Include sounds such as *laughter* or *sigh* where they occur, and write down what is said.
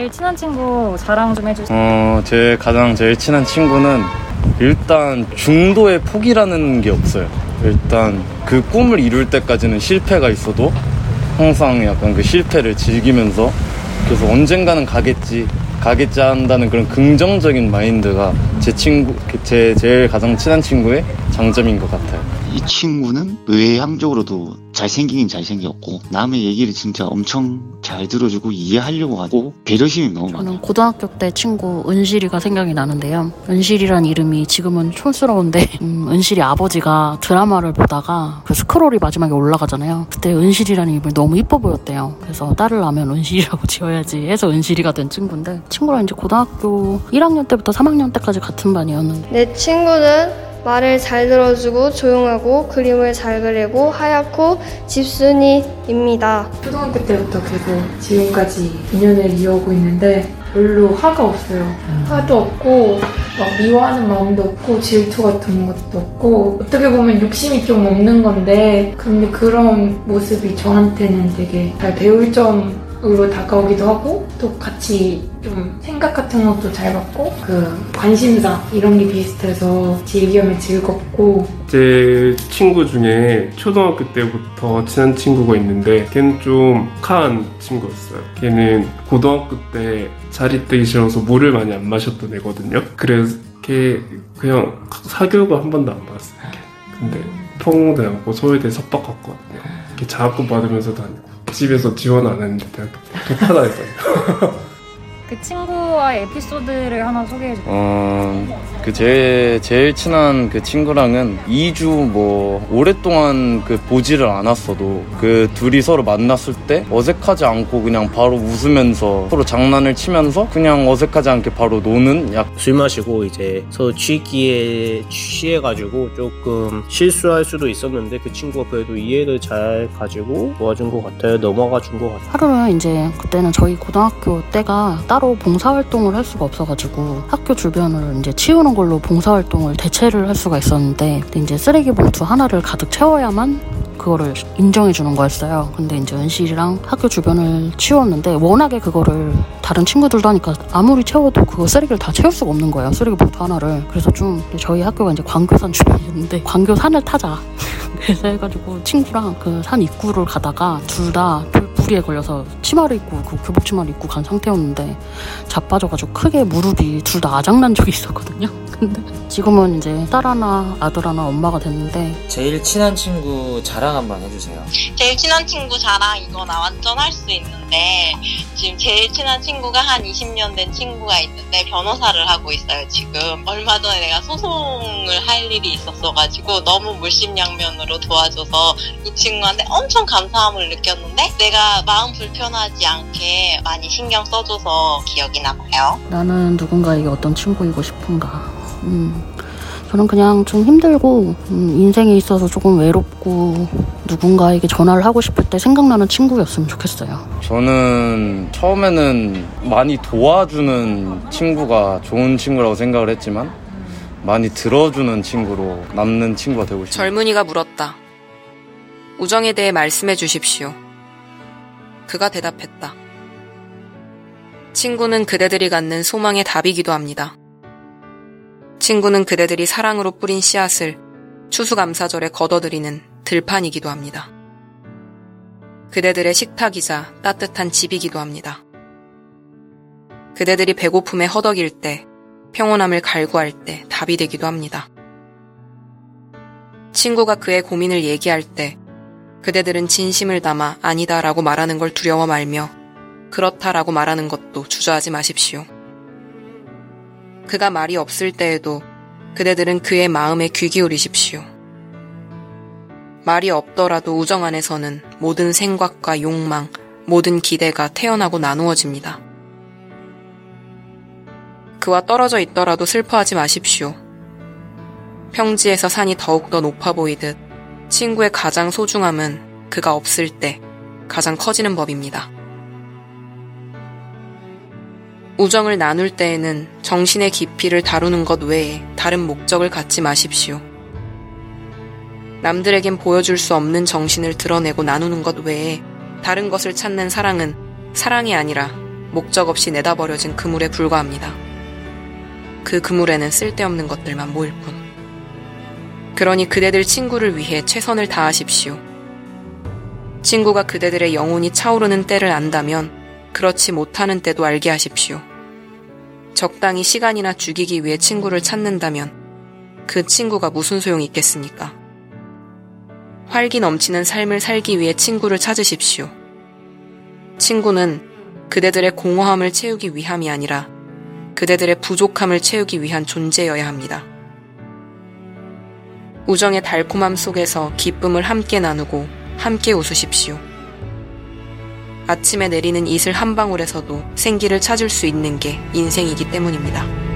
제일 친한 친구 자랑 좀 해주세요. 어, 제 가장 제일 친한 친구는 일단 중도의 포기라는 게 없어요. 일단 그 꿈을 이룰 때까지는 실패가 있어도 항상 약간 그 실패를 즐기면서 그래서 언젠가는 가겠지, 가겠지 한다는 그런 긍정적인 마인드가 제 친구, 제 제일 가장 친한 친구의 장점인 것 같아요. 이 친구는 외향적으로도 잘생기긴 잘생겼고 남의 얘기를 진짜 엄청 잘 들어주고 이해하려고 하고 배려심이 너무 많아요. 저는 고등학교 때 친구 은실이가 생각이 나는데요. 은실이란 이름이 지금은 촌스러운데 *laughs* 음, 은실이 아버지가 드라마를 보다가 그 스크롤이 마지막에 올라가잖아요. 그때 은실이라는 이름이 너무 이뻐 보였대요. 그래서 딸을 낳으면 은실이라고 *laughs* 지어야지 해서 은실이가 된 친구인데 친구랑 이제 고등학교 1학년 때부터 3학년 때까지 같은 반이었는데 내 친구는 말을 잘 들어주고 조용하고 그림을 잘 그리고 하얗고 집순이입니다. 초등학교 때부터 계속 지금까지 인연을 이어오고 있는데 별로 화가 없어요. 화도 없고 막 미워하는 마음도 없고 질투 같은 것도 없고 어떻게 보면 욕심이 좀 없는 건데 근데 그런 모습이 저한테는 되게 잘 배울 점 으로 다가오기도 하고 또 같이 좀 생각 같은 것도 잘 받고 그 관심사 이런 게 비슷해서 즐기면 즐겁고 제 친구 중에 초등학교 때부터 친한 친구가 있는데 걔는 좀 착한 친구였어요. 걔는 고등학교 때 자리 뜨기 싫어서 물을 많이 안 마셨던 애거든요. 그래서 걔 그냥 사교육을 한 번도 안 받았어요. 걔. 근데 통대하고 소외대 석박 갔거든요. 걔 장학금 받으면서 다니고 집에서 지원 안 했는데 대학교 독하다 했어요. 그 친구 와의 에피소드를 하나 소개해 주세요. 어, 그 제, 제일 친한 그 친구랑은 2주 뭐, 오랫동안 그 보지를 않았어도 그 둘이 서로 만났을 때 어색하지 않고 그냥 바로 웃으면서 서로 장난을 치면서 그냥 어색하지 않게 바로 노는 약, 술 마시고 이제 서로 취기에 취해가지고 조금 실수할 수도 있었는데 그 친구가 그래도 이해를 잘 가지고 도와준 것 같아요. 넘어가 준 것 같아요. 하루는 이제 그때는 저희 고등학교 때가 따로 봉사활동 을 할 수가 없어가지고 학교 주변을 이제 치우는 걸로 봉사활동을 대체를 할 수가 있었는데 근데 이제 쓰레기 봉투 하나를 가득 채워야만 그거를 인정해 주는 거였어요. 근데 이제 은실이랑 학교 주변을 치웠는데 워낙에 그거를 다른 친구들도 하니까 아무리 채워도 그거 쓰레기를 다 채울 수가 없는 거예요. 쓰레기 봉투 하나를. 그래서 좀 저희 학교가 이제 광교산 주변이었는데 광교산을 타자. 그래서 해가지고 친구랑 그 산 입구를 가다가 둘다 불에 걸려서 치마를 입고 그 교복 치마를 입고 간 상태였는데 자빠져가지고 크게 무릎이 둘 다 아작난 적이 있었거든요. 근데 *laughs* 지금은 이제 딸 하나 아들 하나 엄마가 됐는데 제일 친한 친구 자랑 한번 해주세요. 제일 친한 친구 자랑 이거 나 완전 할 수 있는데 지금 제일 친한 친구가 한 20년 된 친구가 있는데 변호사를 하고 있어요 지금 얼마 전에 내가 소송을 할 일이 있었어가지고 너무 물심양면으로 도와줘서 이 친구한테 엄청 감사함을 느꼈는데 내가 마음 불편하지 않게 많이 신경 써줘서 기억이 남아요. 나는 누군가에게 어떤 친구이고 싶은가. 음, 저는 그냥 좀 힘들고 음, 인생에 있어서 조금 외롭고 누군가에게 전화를 하고 싶을 때 생각나는 친구였으면 좋겠어요. 저는 처음에는 많이 도와주는 친구가 좋은 친구라고 생각을 했지만 많이 들어주는 친구로 남는 친구가 되고 싶어요. 젊은이가 물었다. 우정에 대해 말씀해 주십시오. 그가 대답했다. 친구는 그대들이 갖는 소망의 답이기도 합니다. 친구는 그대들이 사랑으로 뿌린 씨앗을 추수감사절에 걷어들이는 들판이기도 합니다. 그대들의 식탁이자 따뜻한 집이기도 합니다. 그대들이 배고픔에 허덕일 때, 평온함을 갈구할 때 답이 되기도 합니다. 친구가 그의 고민을 얘기할 때, 그대들은 진심을 담아 아니다라고 말하는 걸 두려워 말며, 그렇다라고 말하는 것도 주저하지 마십시오. 그가 말이 없을 때에도 그대들은 그의 마음에 귀 기울이십시오. 말이 없더라도 우정 안에서는 모든 생각과 욕망, 모든 기대가 태어나고 나누어집니다. 그와 떨어져 있더라도 슬퍼하지 마십시오. 평지에서 산이 더욱더 높아 보이듯 친구의 가장 소중함은 그가 없을 때 가장 커지는 법입니다. 우정을 나눌 때에는 정신의 깊이를 다루는 것 외에 다른 목적을 갖지 마십시오. 남들에겐 보여줄 수 없는 정신을 드러내고 나누는 것 외에 다른 것을 찾는 사랑은 사랑이 아니라 목적 없이 내다버려진 그물에 불과합니다. 그 그물에는 쓸데없는 것들만 모일 뿐. 그러니 그대들 친구를 위해 최선을 다하십시오. 친구가 그대들의 영혼이 차오르는 때를 안다면 그렇지 못하는 때도 알게 하십시오. 적당히 시간이나 죽이기 위해 친구를 찾는다면 그 친구가 무슨 소용이 있겠습니까? 활기 넘치는 삶을 살기 위해 친구를 찾으십시오. 친구는 그대들의 공허함을 채우기 위함이 아니라 그대들의 부족함을 채우기 위한 존재여야 합니다. 우정의 달콤함 속에서 기쁨을 함께 나누고 함께 웃으십시오. 아침에 내리는 이슬 한 방울에서도 생기를 찾을 수 있는 게 인생이기 때문입니다.